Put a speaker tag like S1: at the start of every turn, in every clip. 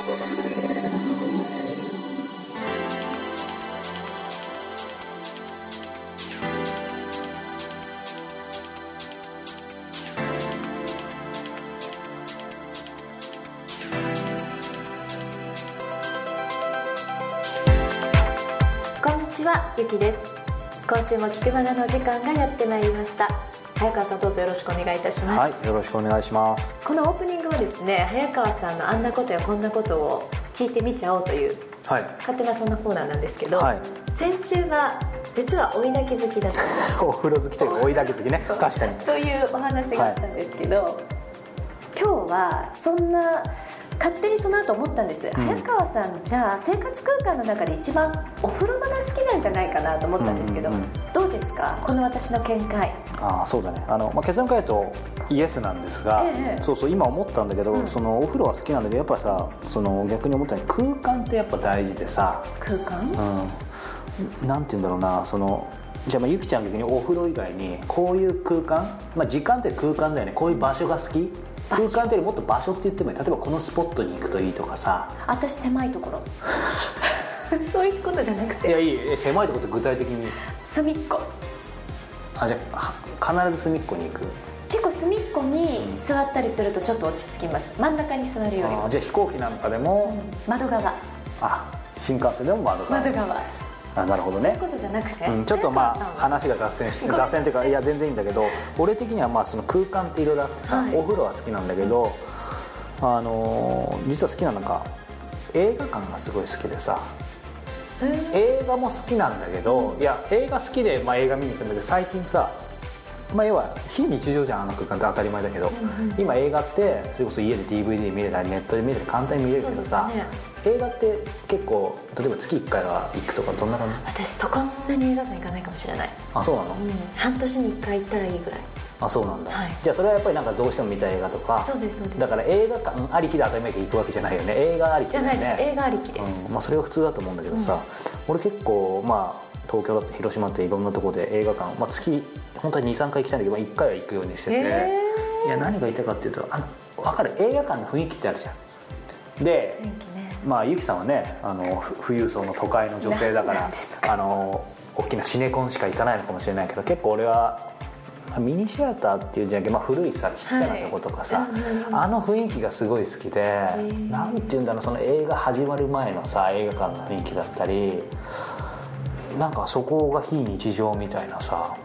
S1: こんにちはゆきです。今週も菊間がの時間がやってまいりました。早川さんどうぞよろしくお願いいたします、
S2: はい、よろしくお願いします。
S1: このオープニングはですね早川さんのあんなことやこんなことを聞いてみちゃおうという
S2: はい。
S1: 勝手なそんなコーナーなんですけど、
S2: はい。
S1: 先週は実は追い焚き好きだった
S2: お風呂好きというか追いだけ好きね。確かに。
S1: というお話があったんですけど、今日はそんな勝手にその後思ったんです、早川さんじゃあ生活空間の中で一番お風呂場が好きなんじゃないかなと思ったんですけど、
S2: うんうんうん
S1: どうですか？この私の見解。
S2: ああ、そうだね。あのまあ結論から言うとイエスなんですが、
S1: ええ
S2: そうそう今思ったんだけど、
S1: うん。
S2: そのお風呂は好きなんだけどやっぱさ、その逆に思ったように空間ってやっぱ大事でさ、
S1: 空間？
S2: うん、なんて言うんだろうな、その。じゃあまあゆきちゃん逆にお風呂以外にこういう空間、まあ、時間って空間だよね。こういう場所が好き？空間っていうよりもっと場所って言ってもいい。例えばこのスポットに行くといいとかさ。
S1: 私狭いところ。そういうことじゃなくて。
S2: いやいいえ狭いところって具体的に？
S1: 隅っこ。
S2: あじゃあは必ず隅っこに行く？
S1: 結構隅っこに座ったりするとちょっと落ち着きます。真ん中に座るよりも、
S2: あじゃあ飛行機なんかでも、
S1: うん。窓側。
S2: あ新幹線でも窓側。
S1: 窓側
S2: あなるほどね。
S1: そういうことじゃなくて、
S2: うん、ちょっとまあ話が脱線して脱線っていうかいや全然いいんだけど俺的にはまあその空間っていろいろあってさ、
S1: はい。
S2: お風呂は好きなんだけど、あのー実は好きなのが映画館がすごい好きでさ
S1: うん
S2: 映画も好きなんだけどいや映画好きで、まあ、映画見に行くんだけど最近さまあ、要は非日常じゃんあの空間って当たり前だけど、
S1: うんうん。
S2: 今映画ってそれこそ家で DVD 見れたりネットで見れたり簡単に見れるけどさ、
S1: ね。
S2: 映画って結構例えば月1回は行くとかどんな感じ？
S1: 私そこんなに映画館行かないかもしれない、
S2: あそうなの、
S1: うん、半年に1回行ったらいいぐらい。
S2: あそうなんだ、
S1: はい。
S2: じゃあそれはやっぱりなんかどうしても見たい映画とか
S1: そうですそうです。
S2: だから映画館ありきで当たり前に行くわけじゃないよね。映画ありき
S1: じゃないです、映画ありきです、
S2: うん。まあ、それが普通だと思うんだけどさ、俺結構まあ東京だって広島っていろんなところで映画館、まあ、月本当は23回行きたいんだけど、まあ、1回は行くようにしてて、
S1: へ
S2: いや何が言いたいかっていうとあの分かる映画館の雰囲気ってあるじゃん。で
S1: ね。
S2: まあゆきさんはねあのふ富裕層の都会の女性だからあの大きなシネコンしか行かないのかもしれないけど結構俺はまあミニシアターっていうんじゃなくて、まあ、古いさちっちゃなとことかさ、
S1: はい。
S2: あの雰囲気がすごい好きで
S1: ー。
S2: なんていうんだろうその映画始まる前のさ映画館の雰囲気だったりなんかそこが非日常みたいなさ。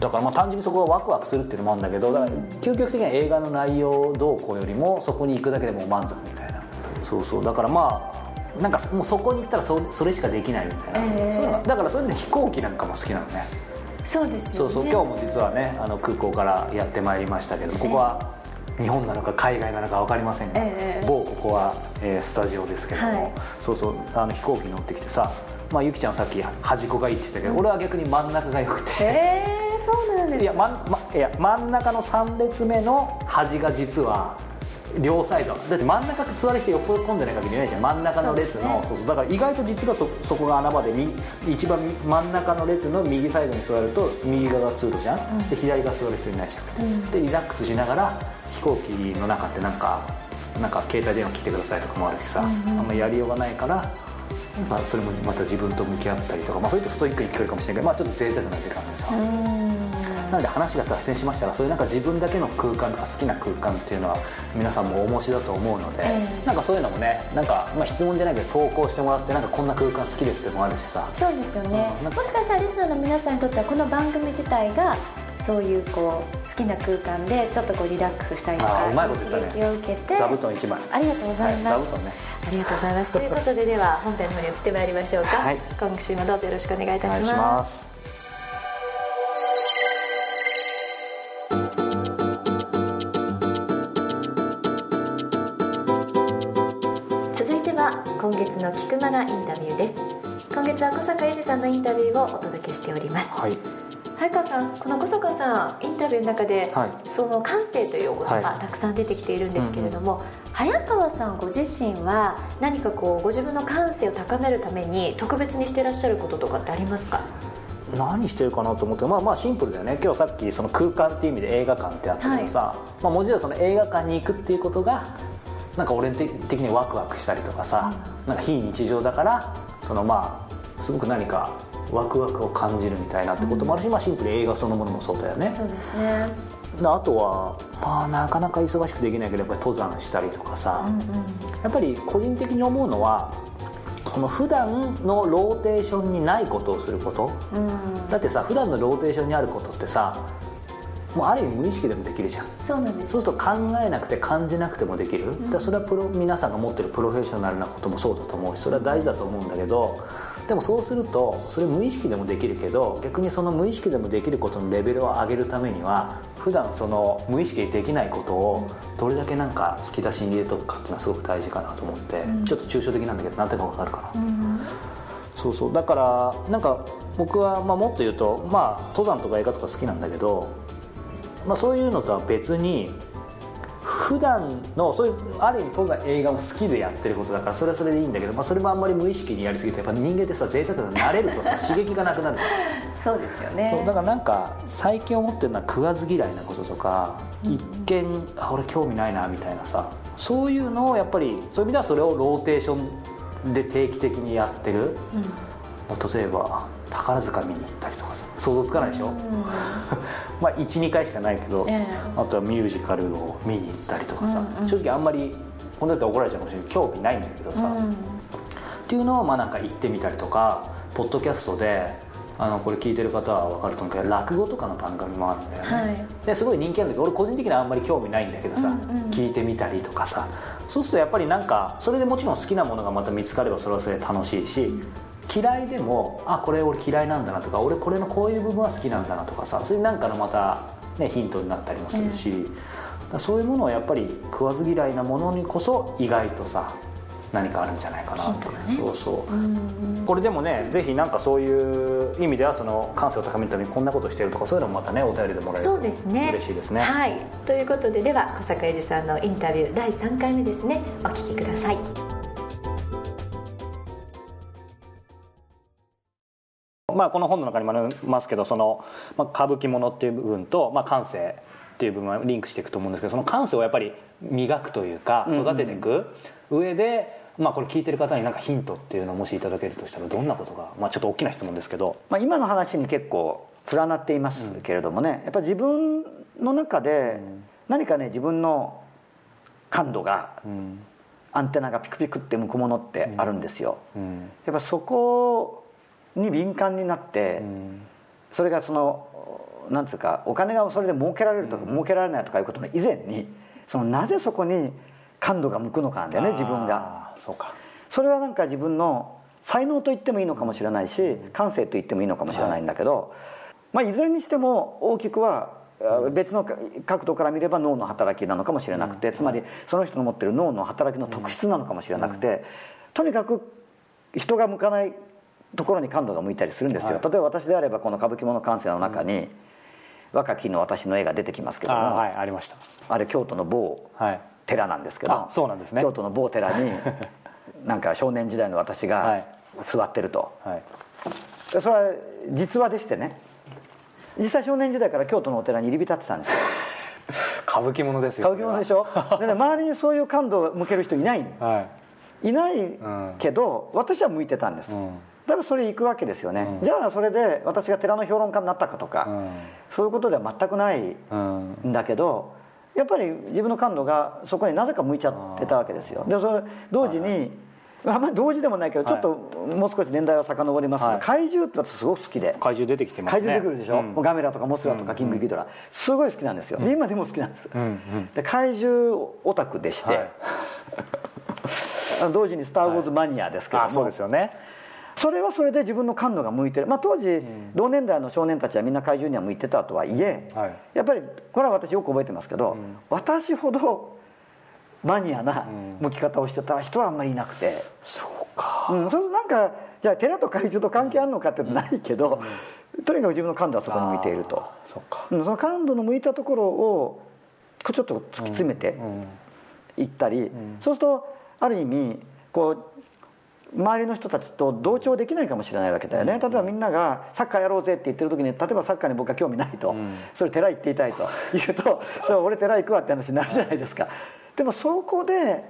S2: だからまあ単純にそこがワクワクするっていうのもあるんだけどだから究極的には映画の内容どうこうよりもそこに行くだけでもう満足みたいな。そうそう。だからまあなんかもうそこに行ったらそそれしかできないみたいな、
S1: えー。
S2: そういうのがだからそういうので飛行機なんかも好きなのね。
S1: そうですよね。
S2: そうそう。今日も実はねあの空港からやってまいりましたけどここは日本なのか海外なのか分かりませんが、
S1: ええ
S2: 某ここは、えースタジオですけども、
S1: はい。
S2: そうそう。あの飛行機乗ってきてさ、まあ、ゆきちゃんさっき端っこがいいって言ってたけど、俺は逆に真ん中がよくて。
S1: えー、そうなんです
S2: いや,、まんま、いや真ん中の3列目の端が実は両サイド。だって真ん中座る人よっぽど混んでない限りいないじゃん。真ん中の列のそう、そうだから意外と実はそそこが穴場でみ一番真ん中の列の右サイドに座ると右側が通路じゃん、
S1: ん。
S2: で左側座る人いないじゃん。
S1: うん。
S2: でリラックスしながら飛行機の中ってなんかなんか携帯電話切ってくださいとかもあるしさ、
S1: うんうん。
S2: あんまやりようがないから、まあ、それもまた自分と向き合ったりとか、まあ、それとストイックに聞こえるかもしれないけど、まあ、ちょっと贅沢な時間でさ、なので話が脱線しましたがそういうなんか自分だけの空間とか好きな空間っていうのは皆さんもお持ちだと思うので、
S1: ええ。
S2: なんかそういうのもねなんか、まあ、質問じゃないけど投稿してもらってなんかこんな空間好きですってもあるしさ。
S1: そうですよね、
S2: うん
S1: もしかしたらリスナーの皆さんにとってはこの番組自体がそういうこう好きな空間でちょっとこうリラックスしたりとか
S2: あーうまいこと言ったね。
S1: 刺激を受けて
S2: 座布団1枚。
S1: ありがとうございます、
S2: はい、座布団ね。
S1: ありがとうございます。ということででは本編の方に移ってまいりましょうか、
S2: はい。
S1: 今週もどうぞよろしくお願いいたします。続いては今月の菊間がインタビューです。今月は小坂英二さんのインタビューをお届けしております。
S2: はい
S1: 早川さんこの小坂さんインタビューの中で、
S2: はい。
S1: その感性というお言葉、
S2: はい。
S1: たくさん出てきているんですけれども、早川さんご自身は何かこうご自分の感性を高めるために特別にしてらっしゃることとかってありますか？
S2: 何してるかなと思ってまあまあシンプルだよね。今日さっきその空間っていう意味で映画館ってあったけどさ、まあ、もちろんその映画館に行くっていうことがなんか俺的にワクワクしたりとかさ、なんか非日常だからそのまあすごく何かワクワクを感じるみたいなってこともあるし、まあ、シンプルに映画そのものもそうだよね。
S1: そうですね。
S2: であとはまあなかなか忙しくできないけどやっぱり登山したりとかさ、
S1: うんうん。
S2: やっぱり個人的に思うのはその普段のローテーションにないことをすること。
S1: うん。
S2: だってさ普段のローテーションにあることってさもうある意味無意識でもできるじゃん。
S1: そうなんです。
S2: そうすると考えなくて感じなくてもできる、だからそれはプロ皆さんが持ってるプロフェッショナルなこともそうだと思うしそれは大事だと思うんだけどでもそうするとそれ無意識でもできるけど逆にその無意識でもできることのレベルを上げるためには普段その無意識でできないことをどれだけなんか吹き出しに入れとくかっていうのはすごく大事かなと思って、
S1: うん。
S2: ちょっと抽象的なんだけど何てか分かるかな、
S1: うん。
S2: そうそう。だからなんか僕はまあもっと言うとまあ登山とか映画とか好きなんだけど、まあ、そういうのとは別に普段のそういうある意味登山映画も好きでやってることだからそれはそれでいいんだけど、まあ、それもあんまり無意識にやりすぎてやっぱ人間ってさ贅沢になれるとさ 刺激がなくなるじゃん。
S1: そうですよね。
S2: そうだからなんか最近思ってるのは食わず嫌いなこととか
S1: うん。
S2: 一見あ俺興味ないなみたいなさそういうのをやっぱりそういう意味ではそれをローテーションで定期的にやってる。
S1: うん。
S2: 例えば宝塚見に行ったりとかさ想像つかないでしょ、
S1: うん
S2: まあ12回しかないけど、
S1: ええ。
S2: あとはミュージカルを見に行ったりとかさ、
S1: うんうん。
S2: 正直あんまり本当だったら怒られちゃうかもしれない興味ないんだけどさ、
S1: うん。
S2: っていうのをまあなんか言ってみたりとかポッドキャストであのこれ聞いてる方は分かると思うけど落語とかの番組もあるんだよね、
S1: はい。
S2: ですごい人気あるんだけど俺個人的にはあんまり興味ないんだけどさ、
S1: うんうん。
S2: 聞いてみたりとかさ。そうするとやっぱりなんかそれでもちろん好きなものがまた見つかればそれはそれで楽しいし嫌いでもあこれ俺嫌いなんだなとか俺これのこういう部分は好きなんだなとかさそれなんかのまた、ね、ヒントになったりもするし、だからそういうものをやっぱり食わず嫌いなものにこそ意外とさ何かあるんじゃないかなっていう、
S1: ヒント
S2: そうそう。
S1: うん
S2: これでもねぜひなんかそういう意味ではその感性を高めるためにこんなことしてるとかそういうのもまたねお便りでもらえる
S1: そ
S2: と
S1: うですね。
S2: 嬉しいですね。
S1: はい。ということででは小坂英二さんのインタビュー第3回目ですね。お聞きください
S2: まあ、この本の中にもありますけどその、まあ、歌舞伎ものっていう部分と、まあ、感性っていう部分はリンクしていくと思うんですけどその感性をやっぱり磨くというか
S3: うんうん
S2: 育てていく上で、まあ、これ聞いてる方になんかヒントっていうのをもしいただけるとしたらどんなことが、まあ、ちょっと大きな質問ですけど。
S3: まあ、今の話に結構連なっていますけれどもね、やっぱ自分の中で何かね自分の感度が
S2: うん。
S3: アンテナがピクピクって向くものってあるんですよ、
S2: うん。
S3: やっぱそこに敏感になって、
S2: うん
S3: それがそのなんつうかお金がそれで儲けられるとか儲けられないとかいうことの以前にそのなぜそこに感度が向くのかなんだよね自分が。
S2: そうか。
S3: それはなんか自分の才能と言ってもいいのかもしれないし感性と言ってもいいのかもしれないんだけど、まあ、いずれにしても大きくはあ別の角度から見れば脳の働きなのかもしれなくて、つまりその人の持ってる脳の働きの特質なのかもしれなくて、とにかく人が向かないところに感度が向いたりするんですよ、
S2: はい。
S3: 例えば私であればこの歌舞伎物感性の中に、若きの私の絵が出てきますけどもあ,、
S2: はいありました。
S3: れ京都の某
S2: はい。
S3: 寺なんですけど
S2: あそうなんですね。
S3: 京都の某寺に なんか少年時代の私
S2: は
S3: が
S2: い。
S3: 座ってると、
S2: はい。
S3: それは実話でしてね。実際少年時代から京都のお寺に入り浸ってたんですよ。
S2: 歌舞伎ものですよ
S3: 歌舞伎物でしょ？で、ね、周りにそういう感度を向ける人いない。
S2: はい。
S3: いない
S2: ん。
S3: けど、私は向いてたんです、
S2: うん
S3: だからそれ行くわけですよね、
S2: うん。
S3: じゃあそれで私が寺の評論家になったかとか、そういうことでは全くない
S2: うんうん
S3: んだけどやっぱり自分の感度がそこになぜか向いちゃってたわけですよ。でそれ同時に、あんまり同時でもないけどちょっともう少し年代は遡りますけど、
S2: はい。
S3: 怪獣って私すごく好きで。
S2: 怪獣出てきてますね。
S3: 怪獣出てくるでしょ、
S2: うん。
S3: ガメラとかモスラとかキングギドラ、すごい好きなんですよ、で今でも好きなんです、
S2: うんうん。
S3: で怪獣オタクでして、
S2: はい。
S3: 同時に「スター・ウォーズ」マニアですけども、
S2: あそうですよね
S3: それはそれで自分の感度が向いてる、まあ、当時、同年代の少年たちはみんな怪獣には向いてたとはいえ、
S2: はい。
S3: やっぱりこれは私よく覚えてますけど、
S2: ん。
S3: 私ほどマニアな
S2: うん。
S3: 向き方をしてた人はあんまりいなくて、
S2: そうか。
S3: うん、それなんかじゃあ寺と怪獣と関係あるのかってないけど、とにかく自分の感度はそこに向いていると。
S2: そうか。
S3: うん、その感度の向いたところをちょっと突き詰めて
S2: うん。
S3: いったり、
S2: ん。
S3: そうするとある意味こう周りの人たちと同調できないかもしれないわけだよね、例えばみんながサッカーやろうぜって言ってる時に例えばサッカーに僕は興味ないと、
S2: うん。
S3: それ寺行っていたいと。言うとそれ俺寺行くわって話になるじゃないですか。でもそこで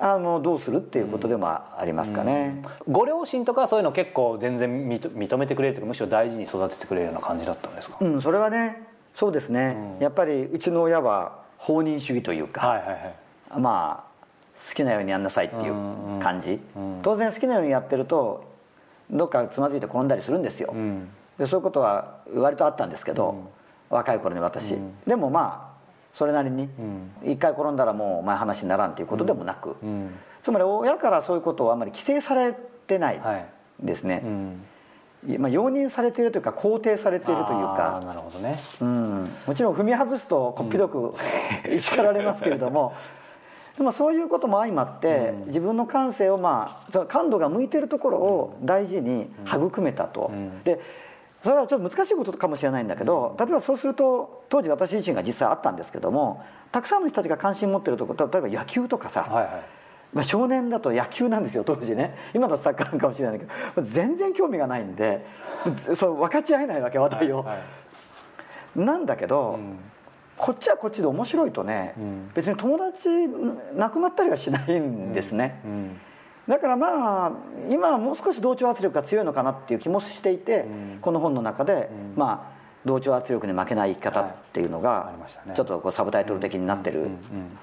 S3: あのどうするっていうことでもありますかね、
S2: ご両親とかはそういうの結構全然認認めてくれるというかむしろ大事に育ててくれるような感じだったんですか、
S3: うん、それはねそうですね、
S2: うん。
S3: やっぱりうちの親は放任主義というか、
S2: はいはいはい。
S3: まあ好きなようにやんなさいっていう感じ、
S2: うんうん。
S3: 当然好きなようにやってるとどっかつまずいて転んだりするんですよ、
S2: うん。
S3: でそういうことは割とあったんですけど、若い頃に私、
S2: うん。
S3: でもまあそれなりに
S2: うん。
S3: 一回転んだらもうお前話にならんっていうことでもなく、
S2: うん。
S3: つまり親からそういうことをあんまり規制されてない
S2: はい
S3: ですね。
S2: う、ん
S3: まあ、容認されているというか肯定されているというか。
S2: なるほどね。
S3: うん、もちろん踏み外すとこっぴどく、叱られますけれども でもそういうことも相まって、
S2: うん。
S3: 自分の感性をまあその感度が向いてるところを大事に育めたと、
S2: うん。
S3: でそれはちょっと難しいことかもしれないんだけど、例えばそうすると当時私自身が実際あったんですけどもたくさんの人たちが関心持ってるところ例えば野球とかさ、
S2: はいはい。
S3: まあ、少年だと野球なんですよ当時ね。今だとサッカーかもしれないけど全然興味がないんでそう分かち合えないわけ話題を、
S2: はいはい。
S3: なんだけど、
S2: うん
S3: こっちはこっちで面白いとね、
S2: うん。
S3: 別に友達なくなったりはしないんですね、
S2: うん。
S3: だからまあ今はもう少し同調圧力が強いのかなっていう気もしていて、
S2: うん。
S3: この本の中で、
S2: うん。
S3: まあ同調圧力に負けない生き方っていうの
S2: はいあ
S3: が
S2: りましたね。
S3: ちょっとこうサブタイトル的になってる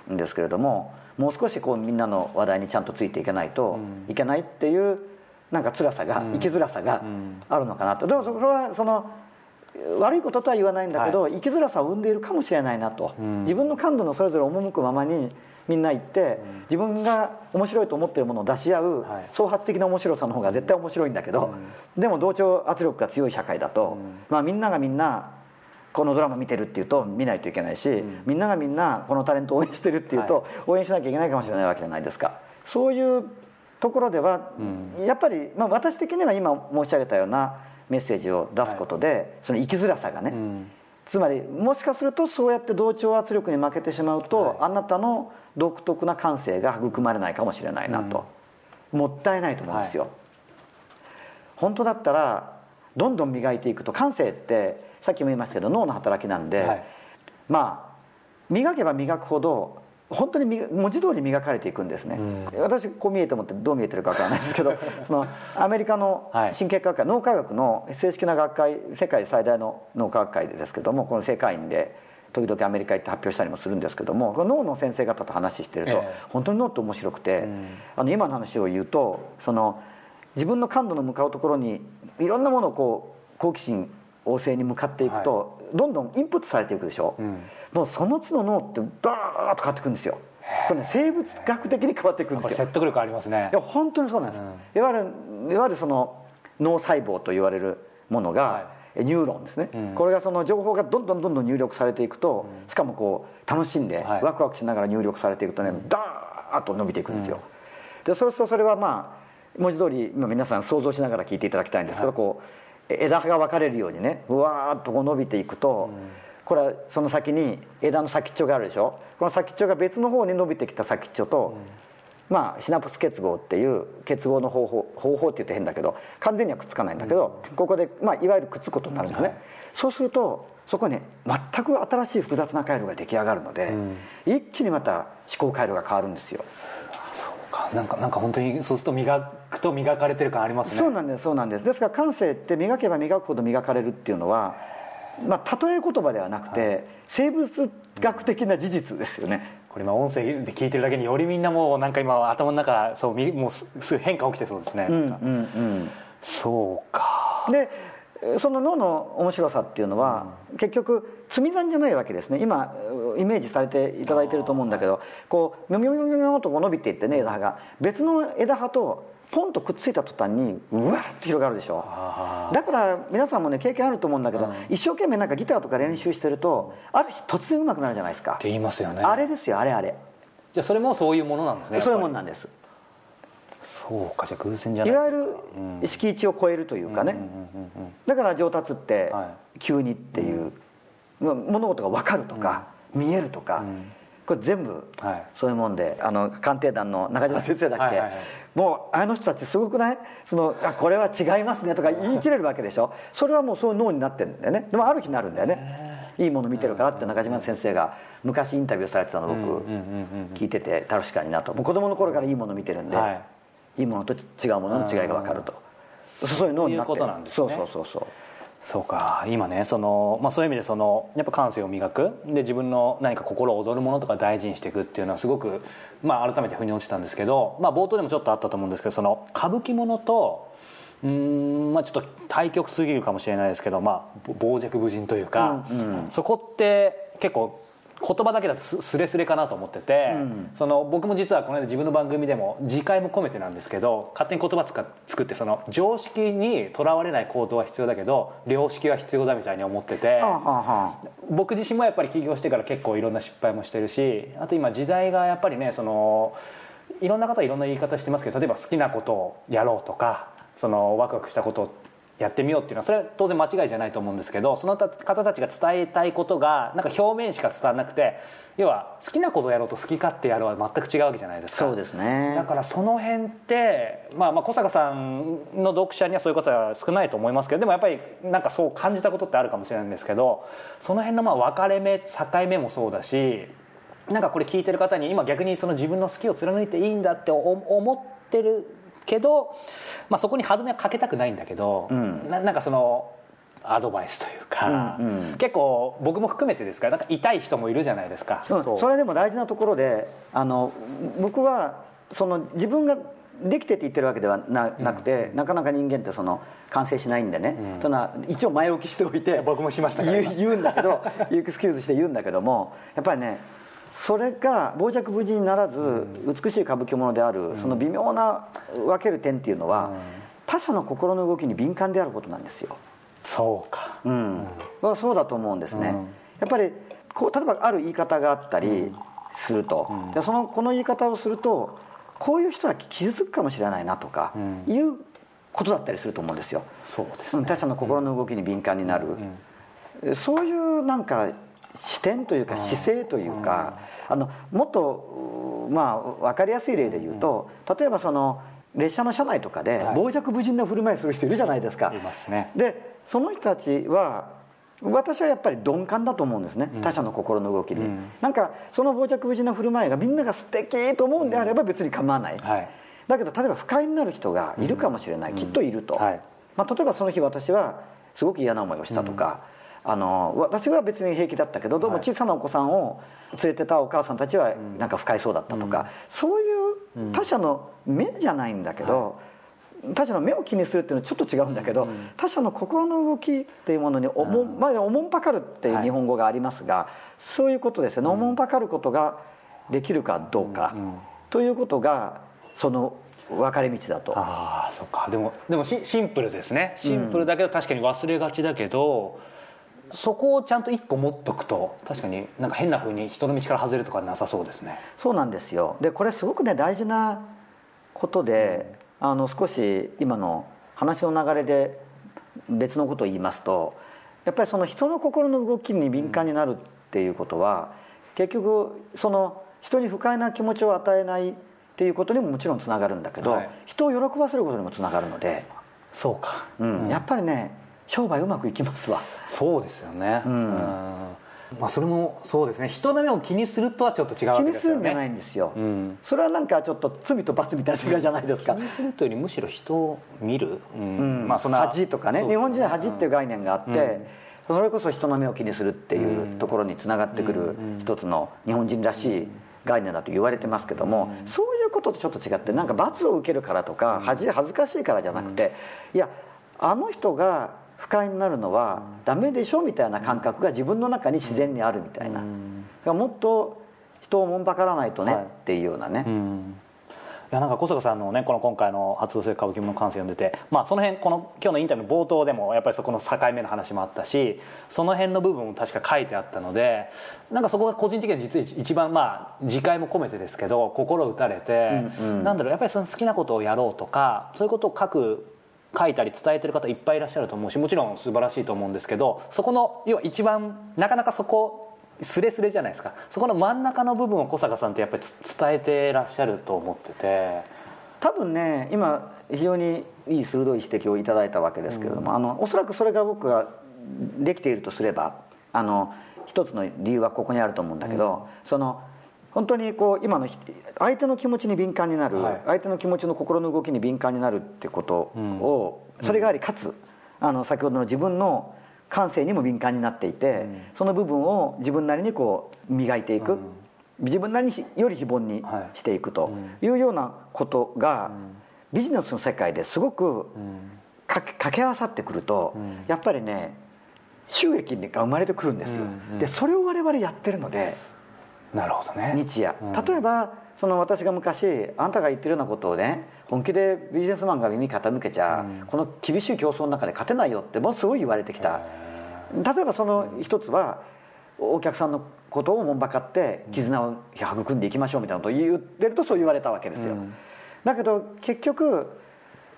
S2: うん。
S3: ん。ですけれどももう少しこうみんなの話題にちゃんとついていけないと
S2: うん。
S3: いけないっていうなんか辛さが
S2: うん。
S3: 生きづらさが
S2: うん。
S3: あるのかなと。でもそれはその悪いこととは言わないんだけど、生きづらさを生んでいるかもしれないなと、
S2: うん。
S3: 自分の感度のそれぞれ赴くままにみんな行って、
S2: うん。
S3: 自分が面白いと思っているものを出し合う、
S2: はい。
S3: 創発的な面白さの方が絶対面白いんだけど、でも同調圧力が強い社会だと、
S2: うん。
S3: まあ、みんながみんなこのドラマ見てるっていうと見ないといけないし、
S2: ん。
S3: みんながみんなこのタレントを応援してるっていうと、応援しなきゃいけないかもしれないわけじゃないですか。そういうところでは、やっぱり、まあ、私的には今申し上げたようなメッセージを出すことで、その生きづらさがね、
S2: うん。
S3: つまりもしかするとそうやって同調圧力に負けてしまうと、
S2: はい。
S3: あなたの独特な感性が育まれないかもしれないなと、もったいないと思うんですよ、本当だったらどんどん磨いていくと感性ってさっきも言いましたけど脳の働きなんで、
S2: はい。
S3: まあ磨けば磨くほど本当に磨文字通り磨かれていくんですね、私こう見えて思ってどう見えてるかわからないですけど そのアメリカの
S2: はい。
S3: 神経科学会脳科学の正式な学会世界最大の脳科学会ですけどもこの世界員で時々アメリカ行って発表したりもするんですけども脳の先生方と話してると、
S2: ええ。
S3: 本当に脳って面白くて、
S2: うん。
S3: あの今の話を言うとその自分の感度の向かうところにいろんなものをこう好奇心旺盛に向かっていくと、どんどんインプットされていくでしょ、
S2: うん
S3: もうその都度脳ってダーッと変わっていくんですよ。これね生物学的に変わっていくん
S2: こ
S3: ですよ。
S2: れ説得力ありますね。
S3: いや本当にそうなんです、
S2: うん。
S3: いわゆるいわゆるその脳細胞と言われるものが、
S2: は
S3: えニューロンですね、
S2: うん。
S3: これがその情報がどんどんどんどん入力されていくと、しかもこう楽しんで、
S2: はい。
S3: ワクワクしながら入力されていくとね、ダーッと伸びていくんですよ、でそうするとそれはまあ文字通り今皆さん想像しながら聞いていただきたいんですけど、
S2: はい。
S3: こうえ枝葉が分かれるようにねうわーっとこう伸びていくと、これはその先に枝の先っちょがあるでしょ？この先っちょが別の方に伸びてきた先っちょと、まあ、シナプス結合っていう結合の方法方法って言って変だけど完全にはくっつかないんだけど、ここで、まあ、いわゆるくっつくことになるんですね、
S2: はい。
S3: そうするとそこに全く新しい複雑な回路が出来上がるので、
S2: ん。
S3: 一気にまた思考回路が変わるんですよ、
S2: そうか。なんかなんか本当にそうすると磨くと磨かれてる感ありますね。
S3: そうなんですそうなんです。ですから感性って磨けば磨くほど磨かれるっていうのはまあ例え言葉ではなくて、生物学的な事実ですよね、
S2: これ今音声で聞いてるだけによりみんなもうなんか今頭の中そうみもうす変化起きてそうですね、
S3: うんうんうん。
S2: そうか。
S3: でその脳の面白さっていうのは、結局積み算じゃないわけですね。今イメージされていただいてると思うんだけどこうミョミョミョミョミョとこう伸びていってね枝葉が。別の枝葉とポンとくっついた途端にうわっと広がるでしょ。
S2: あ
S3: だから皆さんもね経験あると思うんだけど、
S2: うん。
S3: 一生懸命なんかギターとか練習してるとある日突然上手くなるじゃないですか。
S2: って言いますよね。
S3: あれですよあれあれ。
S2: じゃあそれもそういうものなんですね
S3: そういうもん
S2: な
S3: なんです。
S2: そうかじゃあ偶然じゃない
S3: いわゆる
S2: うん。
S3: 敷地を超えるというかね、
S2: うんうんうんうん
S3: だから上達って
S2: は
S3: 急にっていう、まあ物事が分かるとか、見えるとか、
S2: うん
S3: これ全部
S2: はい。
S3: そういうもんであの鑑定団の中島先生だっけ、
S2: はいはいはい。
S3: もうあの人たちすごくない？そのあこれは違いますねとか言い切れるわけでしょ？それはもうそういう脳になってるんだよね。でもある日なるんだよね。いいもの見てるからって中島先生が昔インタビューされてたの僕、聞いてて確かになと。もう子供の頃からいいもの見てるんで、
S2: はい。
S3: い、いものと違うものの違いが分かると。そういうのになって
S2: いうことなんですね。
S3: そうそうそうそう
S2: そうか今ねその、まあ、そういう意味でそのやっぱ感性を磨く。で自分の何か心躍るものとか大事にしていくっていうのはすごく、まあ、改めて腑に落ちたんですけど、まあ、冒頭でもちょっとあったと思うんですけどその歌舞伎ものとうーんまあちょっと対極すぎるかもしれないですけど、まあ、ぼ傍若無人というか、
S3: うんうん。
S2: そこって結構言葉だけだとすスレスレかなと思ってて、
S3: うん
S2: その僕も実はこの間自分の番組でも自戒も込めてなんですけど勝手に言葉つか作ってその常識にとらわれない行動は必要だけど良識は必要だみたいに思ってて。僕自身もやっぱり起業してから結構いろんな失敗もしてるしあと今時代がやっぱりねそのいろんな方いろんな言い方してますけど例えば好きなことをやろうとかそのワクワクしたことをやってみようっていうのはそれは当然間違いじゃないと思うんですけどその方たちが伝えたいことがなんか表面しか伝わらなくて要は好きなことをやろうと好き勝手やろうは全く違うわけじゃないですか。
S3: そうですね
S2: だからその辺って、まあ、まあ小坂さんの読者にはそういうことは少ないと思いますけどでもやっぱりなんかそう感じたことってあるかもしれないんですけどその辺のまあ分かれ目境目もそうだしなんかこれ聞いてる方に今逆にその自分の好きを貫いていいんだって思思ってるけど、まあ、そこに歯止めはかけたくないんだけど、
S3: うん。
S2: ななんかそのアドバイスというか、
S3: うんうん。
S2: 結構僕も含めてですからなんか痛い人もいるじゃないですか。そう
S3: それでも大事なところであの僕はその自分ができてって言ってるわけではななくて、なかなか人間ってその完成しないんでね、
S2: うん。
S3: そんな一応前置きしておいて
S2: 僕もしました
S3: 言うんだけど エクスキューズして言うんだけどもやっぱりねそれが傍若無人にならず、美しい歌舞伎ものである、その微妙な分ける点っていうのは、
S2: うん。
S3: 他者の心の動きに敏感であることなんですよ。
S2: そうか、
S3: うん、はそうだと思うんですね、
S2: うん。
S3: やっぱりこう例えばある言い方があったりすると、
S2: うん。
S3: でそのこの言い方をするとこういう人は傷つくかもしれないなとか
S2: うん。
S3: いうことだったりすると思うんですよ、
S2: そうです
S3: 他者の心の動きに敏感になる、そういうなんか視点というか姿勢というか、あのもっとうまあ分かりやすい例で言うと、例えばその列車の車内とかで
S2: はい。
S3: 傍若無人な振る舞いする人いるじゃないですか、
S2: いますね。
S3: でその人たちは私はやっぱり鈍感だと思うんですね、
S2: うん。
S3: 他者の心の動きに、
S2: うん。
S3: なんかその傍若無人な振る舞いがみんなが素敵と思うんであれば別に構わない、
S2: はい。
S3: だけど例えば不快になる人がいるかもしれない、
S2: うん。
S3: きっといると、
S2: はい。
S3: まあ、例えばその日私はすごく嫌な思いをしたとか、あの私は別に平気だったけどどうも
S2: はい
S3: 小さなお子さんを連れてたお母さんたちは
S2: ん。
S3: なんか不快そうだったとか、
S2: うん。
S3: そういう他者の目じゃないんだけど、他者の目を気にするっていうのはちょっと違うんだけど、
S2: うんうん
S3: 他者の心の動きっていうものにおも,、
S2: うん。
S3: まあ、おもんぱかるっていう日本語がありますが、そういうことですよね、おもんぱかることができるかどうか、
S2: うんうん。
S3: ということがその分かれ道だと。
S2: ああそっか。でもでもシシンプルですね。シンプルだけど確かに忘れがちだけど、そこをちゃんと一個持っとくと確かになんか変な風に人の道から外れるとかなさそうですね。
S3: そうなんですよ。でこれすごくね大事なことで、あの少し今の話の流れで別のことを言いますとやっぱりその人の心の動きに敏感になるっていうことは、結局その人に不快な気持ちを与えないっていうことにももちろんつながるんだけど、
S2: はい。
S3: 人を喜ばせることにもつながるので、
S2: そうか、
S3: うん。やっぱりね商売うまくいきますわ。
S2: そうですよね。
S3: うん。
S2: まあそれもそうですね。人の目を気にするとはちょっと違うわ
S3: 気
S2: けですよね。
S3: にするんじゃないんですよ、
S2: うん。
S3: それはなんかちょっと罪と罰みたいな世界じゃないですか、
S2: 気にするというよりむしろ人を見る、うん。
S3: うん。
S2: まあそんな
S3: 恥とかね。
S2: そうです
S3: 日本人は恥っていう概念があって、
S2: うん。
S3: それこそ人の目を気にするっていうところにつながってくる
S2: うん。
S3: 一つの日本人らしい概念だと言われてますけども、
S2: うん。
S3: そういうこととちょっと違ってなんか罰を受けるからとか恥恥ずかしいからじゃなくて、いやあの人が不快になるのはダメでしょみたいな感覚が自分の中に自然にあるみたいな、だからもっと人をもんばからないとね
S2: はい。
S3: っていうようなね、
S2: うん。いやなんか小坂さんのねこの今回の初性歌舞伎の感性読んでてまあその辺この今日のインタビューの冒頭でもやっぱりそこの境目の話もあったしその辺の部分も確か書いてあったのでなんかそこが個人的には実は一番まあ自戒も込めてですけど心打たれて、
S3: うんうん。
S2: なんだろうやっぱりその好きなことをやろうとかそういうことを書く書いたり伝えてる方いっぱいいらっしゃると思うしもちろん素晴らしいと思うんですけどそこの要は一番なかなかそこスレスレじゃないですか。そこの真ん中の部分を小坂さんってやっぱりつ伝えてらっしゃると思ってて。
S3: 多分ね今非常にいい鋭い指摘をいただいたわけですけれども、あのおそらくそれが僕ができているとすればあの一つの理由はここにあると思うんだけど、その本当にこう今の相手の気持ちに敏感になる、
S2: はい。
S3: 相手の気持ちの心の動きに敏感になるってことを、それがありかつあの先ほどの自分の感性にも敏感になっていて、
S2: うん。
S3: その部分を自分なりにこう磨いていく、
S2: うん。
S3: 自分なりにひより非凡に
S2: はい。
S3: していくというようなことが、ビジネスの世界ですごく掛け合わさってくると、
S2: うん。
S3: やっぱりね収益が生まれてくるんですよ、
S2: うん。うん。
S3: でそれを我々やってるので
S2: なるほどね。
S3: 日夜。
S2: うん。
S3: 例えばその私が昔あんたが言ってるようなことをね本気でビジネスマンが耳傾けちゃ、
S2: うん。
S3: この厳しい競争の中で勝てないよってもうすごい言われてきた。例えばその一つはお客さんのことをもんばかって絆を育んでいきましょうみたいなことを言ってるとそう言われたわけですよ、
S2: うん。
S3: だけど結局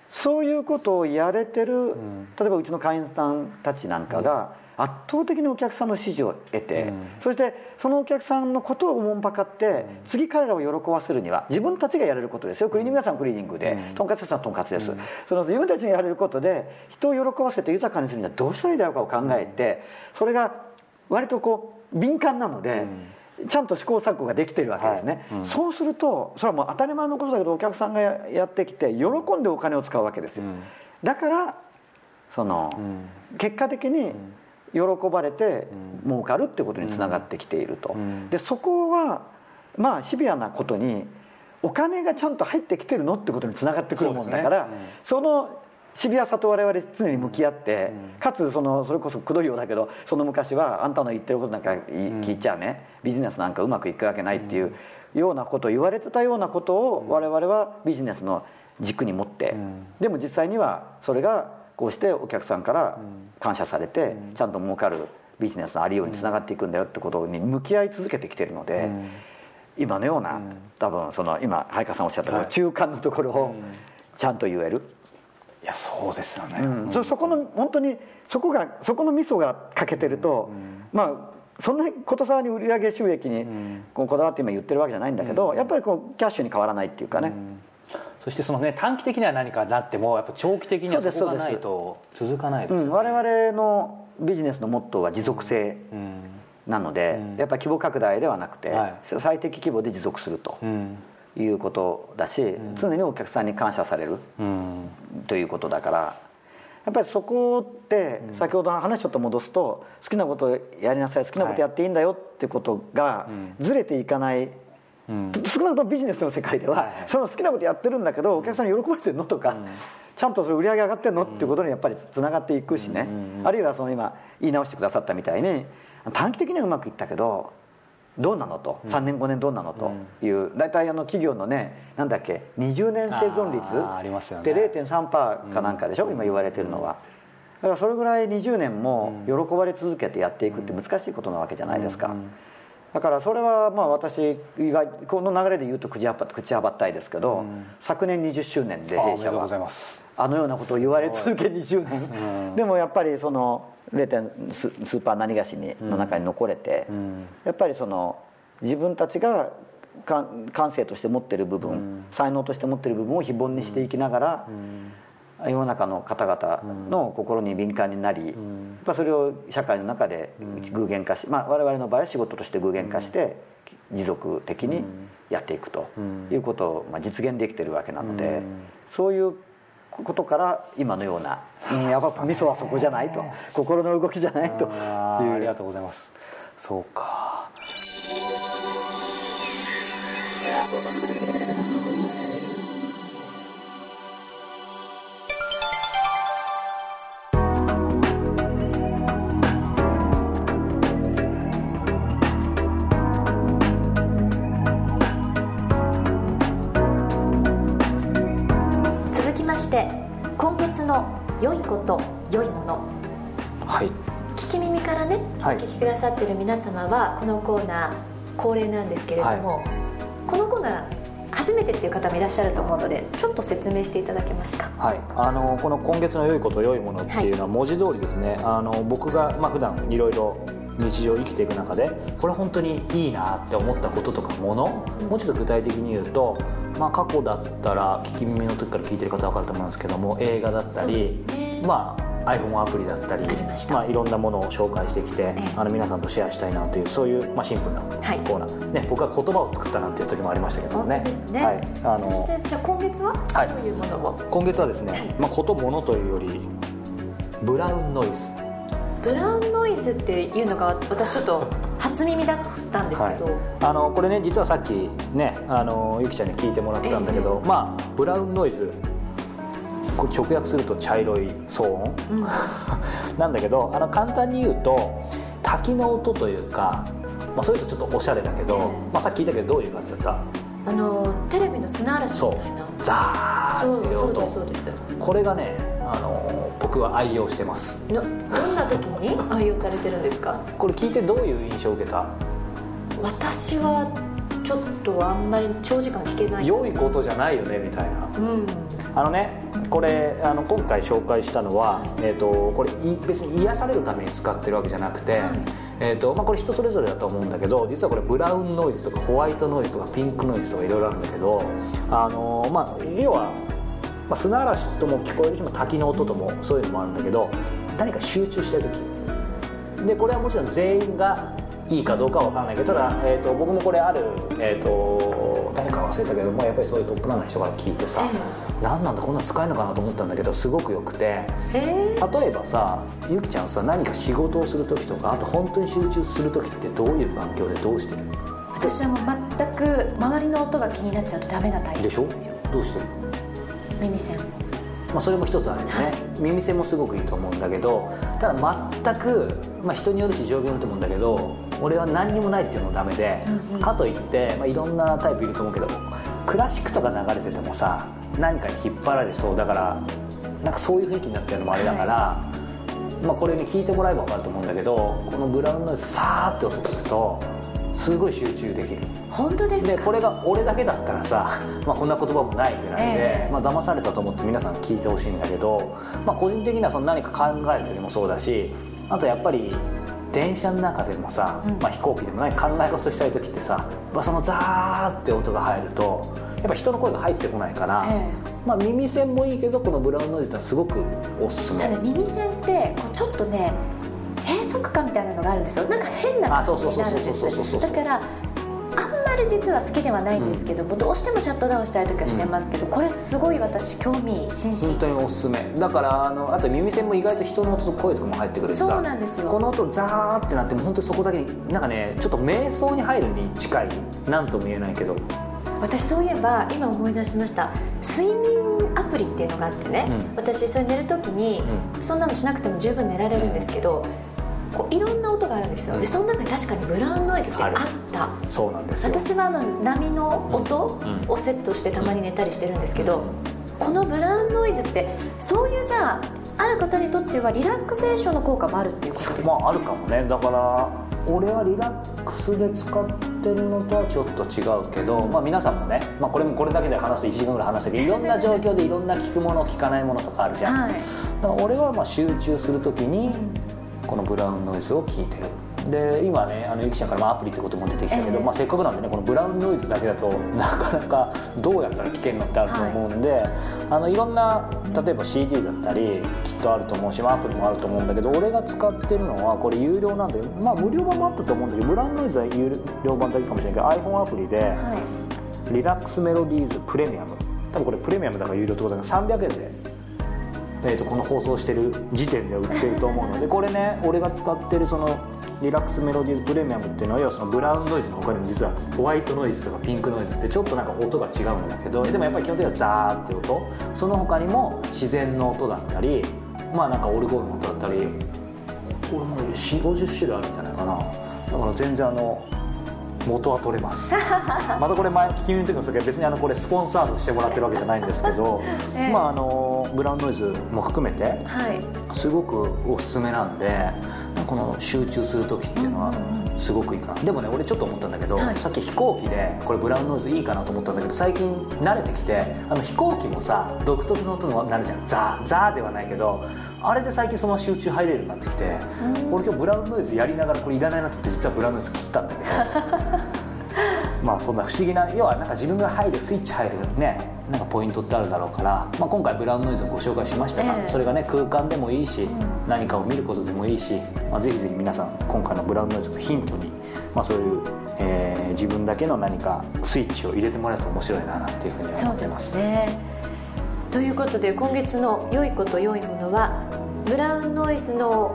S3: そういうことをやれてる、
S2: ん。
S3: 例えばうちの会員さんたちなんかが圧倒的にお客さんの支持を得て、
S2: うん。
S3: そしてそのお客さんのことをおもんばかって、次彼らを喜ばせるには自分たちがやれることですよ。クリーニング屋さん。はクリーニングで、
S2: うん。
S3: とんかつ屋さんはとんかつです、
S2: うん。
S3: その自分たちがやれることで人を喜ばせて豊かにするにはどうしたらいいだろうかを考えて、それが割とこう敏感なので、ちゃんと試行錯誤ができてるわけですね、
S2: はい。うん。
S3: そうするとそれはもう当たり前のことだけどお客さんがややってきて喜んでお金を使うわけですよ、
S2: うん。
S3: だからその、
S2: うん。
S3: 結果的に喜ばれて
S2: うん。
S3: 儲かるってことにつながってきていると、
S2: うん。
S3: でそこはまあシビアなことにお金がちゃんと入ってきてるのってことにつながってくるもんだから
S2: そうですね。
S3: そのシビアさと我々常に向き合って、
S2: うん。
S3: かつそのそれこそくどいようだけどその昔はあんたの言ってることなんかい聞いちゃうね、ビジネスなんかうまくいくわけないっていうようなことを言われてたようなことを我々はビジネスの軸に持って、
S2: うん。
S3: でも実際にはそれがこうしてお客さんから感謝されて
S2: うん。
S3: ちゃんと儲かるビジネスのありようにつながっていくんだよってことに向き合い続けてきてるので、
S2: うん。
S3: 今のような、
S2: うん。
S3: 多分その今早川さんおっしゃった、
S2: はい。
S3: 中間のところを
S2: うん
S3: ちゃんと言える、
S2: いやそうですよね、
S3: うん。そそこの本当にそこがそこの味噌が欠けてると、まあそんなにことさらに売上収益に
S2: ん。
S3: こだわって今言ってるわけじゃないんだけど、やっぱりこうキャッシュに変わらないっていうかね、
S2: うんそしてそのね短期的には何かなってもやっぱ長期的には
S3: そ
S2: こがないと続かないですよね、
S3: うん我々のビジネスのモットーは持続性
S2: うん
S3: なので、
S2: うん。
S3: やっぱり規模拡大ではなくて、
S2: はい。
S3: 最適規模で持続すると
S2: うん。
S3: いうことだし、常にお客さんに感謝される
S2: うん。
S3: ということだからやっぱりそこって先ほどの話ちょっと戻すと好きなことをやりなさい好きなことやっていいんだよってことが
S2: うん。
S3: ずれていかない、
S2: うん。
S3: 少なくともビジネスの世界では、
S2: はいはい。
S3: その好きなことやってるんだけどお客さんに喜ばれてるのとか、
S2: ん。
S3: ちゃんとそれ売り上げ上がってるのっていうことにやっぱりつながっていくしね、
S2: うんうん
S3: あるいはその今言い直してくださったみたいに短期的にはうまくいったけどどうなのと、3年5年どうなのという大体あの企業のねなんだっけ20年生存率
S2: あーありますよね。
S3: って0.3%かなんかでしょ、今言われてるのは。だからそれぐらい20年も喜ばれ続けてやっていくって難しいことなわけじゃないですか、
S2: うん
S3: だからそれはまあ私がこの流れで言うと口はば口はばったいですけど、
S2: うん。
S3: 昨年20周年で弊社は
S2: ます。
S3: あのようなことを言われ続け20年、
S2: うん。
S3: でもやっぱりその 0. 点ススーパー何がしにの中に残れて、
S2: うん。
S3: やっぱりその自分たちが感感性として持ってる部分、
S2: うん。
S3: 才能として持ってる部分を非凡にしていきながら、
S2: うん
S3: 世の中の方々の心に敏感になり、
S2: ん。
S3: やっぱそれを社会の中で具現化し、まあ、我々の場合は仕事として具現化して持続的にやっていくと
S2: うん。
S3: いうことをまあ実現できてるわけなので、
S2: うん。
S3: そういうことから今のような、うん、やっぱ味噌はそこじゃないと心の動きじゃないという。
S2: ありがとうございます。そうか
S1: の良いこと良いもの。
S2: はい。
S1: 聞き耳からね、
S2: はい。
S1: お聞きくださってる皆様はこのコーナー恒例なんですけれども、このコーナー初めてっていう方もいらっしゃると思うのでちょっと説明していただけますか？
S2: はい、あのこの今月の良いこと良いものっていうのは文字通りですね、あの僕がまあ普段いろいろ日常生きていく中でこれ本当にいいなって思ったこととかものもうちょっと具体的に言うと、まあ、過去だったら聞き耳の時から聞いてる方は分かると思うんですけども映画だったり、
S1: ね。
S2: まあ iPhone アプリだったり
S1: ま
S2: あ、いろんなものを紹介してきて、
S1: ええ。
S2: あの皆さんとシェアしたいなというそういう、まあ、シンプルな
S1: はい。
S2: コーナー、ね、僕は言葉を作ったなんていう時もありましたけどもね。
S1: ね。
S2: はい、あの
S1: てじゃあ今月は？
S2: はい。
S1: どういうものを？
S2: 今月はですね、
S1: はい。
S2: まあ、ことものというよりブラウンノイズ
S1: ブラウンノイズっていうのが私ちょっと初耳だったんですけど、
S2: あのこれね実はさっきねあのゆきちゃんに聞いてもらったんだけど、まあブラウンノイズこれ直訳すると茶色い騒音？
S1: うん。
S2: なんだけどあの簡単に言うと滝の音というか、まあ、それとちょっとおしゃれだけど、
S1: ええ。
S2: まあ、さっき聞いたけどどういう感じだった？
S1: あのテレビの砂嵐みたいな。
S2: ザーっていう音。
S1: そうですそう
S2: これがねあの僕は愛用してます。
S1: どんな時に愛用されてるんですか？
S2: これ聞いてどういう印象を受けた？
S1: 私はちょっとあんまり長時間聞けない。
S2: 良いことじゃないよねみたいな。
S1: うん。
S2: あのねこれあの今回紹介したのは、えー、とこれい別に癒されるために使ってるわけじゃなくて、
S1: はい。
S2: えーとまあ、これ人それぞれだと思うんだけど実はこれブラウンノイズとかホワイトノイズとかピンクノイズとかいろいろあるんだけどあの、まあ、要は、まあ、砂嵐とも聞こえるしまあ滝の音ともそういうのもあるんだけど何か集中したい時。でこれはもちろん全員がいいかどうかは分かんないけどただ、えー、と僕もこれある、えー、と誰か忘れたけどもやっぱりそういうトップランナーの人から聞いてさ、何なんだこんなの使えるのかなと思ったんだけどすごくよくて。
S1: ええ。ー
S2: 例えばさゆきちゃんさ何か仕事をする時とかあと本当に集中する時ってどういう環境でどうしてる？
S1: 私はもう全く周りの音が気になっちゃうとダメなタイプ
S2: でしょ？どうしてる？
S1: 耳栓
S2: まあ、それも一つあるよね、耳栓もすごくいいと思うんだけどただ全く、まあ、人によるし状況によると思うんだけど俺は何にもないっていうのもダメで、
S1: うんうん。
S2: かといって、まあ、いろんなタイプいると思うけどクラシックとか流れててもさ何かに引っ張られそうだからなんかそういう雰囲気になってるのもあれだから、まあ、これに聞いてもらえば分かると思うんだけどこのブラウンノイズさーって音聞くとすごい集中できる
S1: 本当ですか？
S2: でこれが俺だけだったらさ、まあ、こんな言葉もないぐらいで、
S1: ええ。
S2: まあ騙されたと思って皆さん聞いてほしいんだけど、まあ、個人的にはその何か考える時もそうだしあとやっぱり電車の中でもさ、
S1: うん。
S2: まあ、飛行機でも何か考え事したい時ってさ、まあ、そのザーって音が入るとやっぱ人の声が入ってこないから、
S1: え
S2: まあ、耳栓もいいけどこのブラウンノイズってすごくおすすめ。
S1: ただ耳栓ってこうちょっとね閉塞感みたいなのがあるんですよ。なんか変な感じになるんですだからあんまり実は好きではないんですけども、どうしてもシャットダウンしたい時はしてますけど、これすごい私興味津々。
S2: 本当におすすめ。だからあのあと耳栓も意外と人の音と声とかも入ってくる
S1: そうなんですよ。
S2: この音ザーってなっても本当にそこだけになんかねちょっと瞑想に入るに近い何とも言えないけど。
S1: 私そういえば今思い出しました。睡眠アプリっていうのがあってね、
S2: うん。
S1: 私それ寝る時に、そんなのしなくても十分寝られるんですけど、こういろんな音があるんですよ、
S2: うん
S1: でその中に確かにブラウンノイズってあった。
S2: そうなんですよ。
S1: 私はあの波の音をセットしてたまに寝たりしてるんですけど、このブラウンノイズってそういうじゃあある方にとってはリラクゼーションの効果もあるっていうことですか、
S2: まああるかもね。だから俺はリラックスで使ってるのとはちょっと違うけど、まあ、皆さんもね、まあ、これもこれだけで話すと1時間ぐらい話せるいろんな状況でいろんな聞くもの聞かないものとかあるじゃん、
S1: はい。
S2: だから俺はまあ集中するときにこのブラウンノイズを聞いて。るで今ねあのゆきちゃんからまあアプリってことも出てきたけど、
S1: ええ
S2: まあ、せっかくなんでねこのブラウンノイズだけだとなかなかどうやったら聞けるのってあると思うんで、あのいろんな例えば CD だったりきっとあると思うし、まあ、アプリもあると思うんだけど俺が使ってるのはこれ有料なんでまあ無料版もあったと思うんだけどブラウンノイズは有料版だけかもしれないけど iPhone アプリで
S1: はい。
S2: リラックスメロディーズプレミアム。多分これプレミアムだから有料ってことだけど300円で。えー、とこの放送してる時点で売ってると思うの。でこれね俺が使ってるそのリラックスメロディーズプレミアムっていうのは要はそのブラウンノイズの他にも実はホワイトノイズとかピンクノイズってちょっとなんか音が違うんだけどでもやっぱり基本的にはザーって音。その他にも自然の音だったりまあなんかオルゴールの音だったりこれも4 5 0種類あるんじゃないかな。だから全然あの元は取れます。またこれ前聞き耳の時もそうだけど別にあのこれスポンサードしてもらってるわけじゃないんですけど、
S1: ええ。
S2: まああのブラウンノイズも含めて
S1: はい。
S2: すごくおすすめなんでこの集中する時っていうのはすごくいいかな。でもね俺ちょっと思ったんだけど、
S1: はい。
S2: さっき飛行機でこれブラウンノイズいいかなと思ったんだけど最近慣れてきてあの飛行機もさ独特の音になるじゃん。ザーザーではないけどあれで最近その集中入れるようになってきて俺今日ブラウンノイズやりながらこれいらないなって実はブラウンノイズ切ったんだけど。まあそんな不思議な要はなんか自分が入るスイッチ入るねなんかポイントってあるだろうから、まあ、今回ブラウンノイズをご紹介しましたが、
S1: ええ。
S2: それがね空間でもいいし、
S1: ん。
S2: 何かを見ることでもいいし、まあ、ぜひぜひ皆さん今回のブラウンノイズのヒントに、まあ、そういう、えー自分だけの何かスイッチを入れてもらえると面白いななんていうふうに思ってます。
S1: すね。ということで今月の「良いこと良いものは」ブラウンノイズの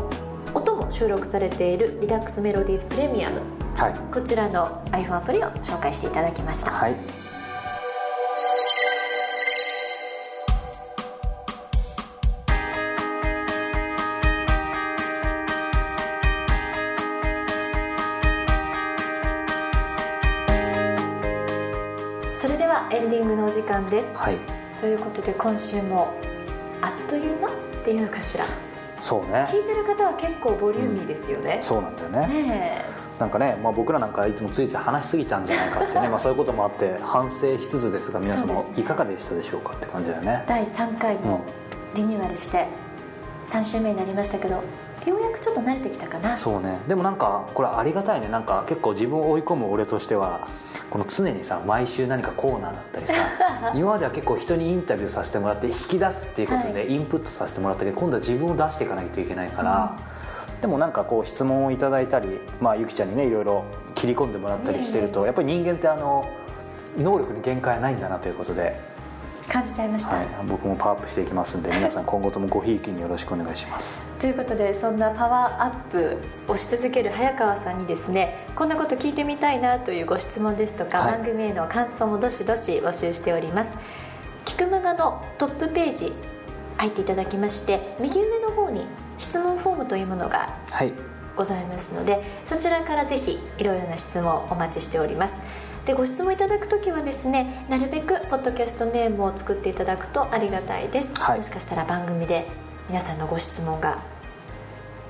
S1: 音も収録されているリラックスメロディーズプレミアム
S2: はい、
S1: こちらの iPhone アプリを紹介していただきました、
S2: はい
S1: 間です。
S2: はい、
S1: ということで今週もあっという間っていうのかしら。
S2: そうね。
S1: 聞いてる方は結構ボリューミーですよね、
S2: そうなんだよね。
S1: ね
S2: なんかね、まあ、僕らなんかいつもついつい話しすぎたんじゃないかってねまあそういうこともあって反省しつつですが皆様いかがでしたでしょうかって感じだよね。
S1: え第3回もリニューアルして3週目になりましたけどようやくちょっと慣れてきたかな。
S2: そうね。でもなんかこれありがたいね。なんか結構自分を追い込む俺としてはこの常にさ毎週何かコーナーだったりさ 今までは結構人にインタビューさせてもらって引き出すっていうこと
S1: は
S2: でインプットさせてもらったけど、今度は自分を出していかないといけないから、でもなんかこう質問をいただいたり、まあ、ゆきちゃんにねいろいろ切り込んでもらったりしてると、やっぱり人間ってあの能力に限界はないんだなということで、
S1: 感じちゃいました、
S2: はい、僕もパワーアップしていきますんで皆さん今後ともごひいきによろしくお願いします。
S1: ということでそんなパワーアップをし続ける早川さんにですねこんなこと聞いてみたいなというご質問ですとか、
S2: はい。
S1: 番組への感想もどしどし募集しております。キクマガのトップページ入っていただきまして右上の方に質問フォームというものが
S2: はい。
S1: ございますのでそちらからぜひいろいろな質問をお待ちしておりますでご質問いただく時はですねなるべくポッドキャストネームを作っていただくとありがたいです、
S2: はい。
S1: もしかしたら番組で皆さんのご質問が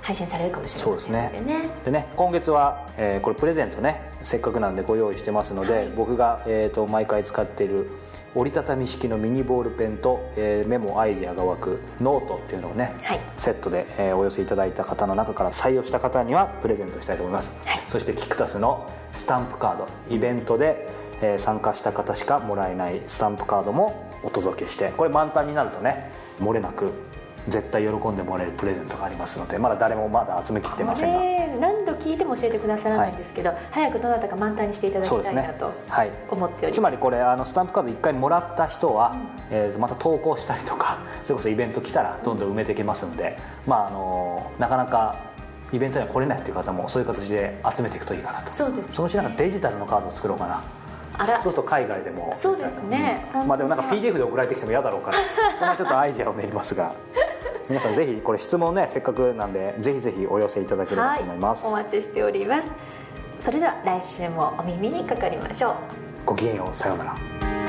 S1: 配信されるかもしれませんのでね。
S2: でね今月は、えーこれプレゼントねせっかくなんでご用意してますので、
S1: はい。
S2: 僕が、えー、と毎回使っている折りたたみ式のミニボールペンと、えーメモアイデアが湧くノートっていうのをね、
S1: はい。
S2: セットで、えーお寄せいただいた方の中から採用した方にはプレゼントしたいと思います、
S1: はい。
S2: そしてキクタスのスタンプカードイベントで、えー参加した方しかもらえないスタンプカードもお届けしてこれ満タンになるとね漏れなく絶対喜んでもらえるプレゼントがありますのでまだ誰もまだ集めきってませんが
S1: 聞いても教えてくださらないんですけど、早くどなたか満タンにしていただきたいなと
S2: はい
S1: 思っております。
S2: つまりこれあのスタンプカード1回もらった人は、えーまた投稿したりとか それこそイベント来たらどんどん埋めていけますので、まああのなかなかイベントには来れないっていう方もそういう形で集めていくといいかなと。
S1: そうです
S2: そのうちなんかデジタルのカードを作ろうかな。
S1: あら。
S2: そうすると海外でも。
S1: そうですね。
S2: うん。まあでもなんか PDF で送られてきても嫌だろうからそんなちょっとアイデアを練りますが 皆さんぜひこれ質問ねせっかくなんでぜひぜひお寄せいただければと思います、
S1: はい、お待ちしております。それでは来週もお耳にかかりましょう。
S2: ごきげんようさようなら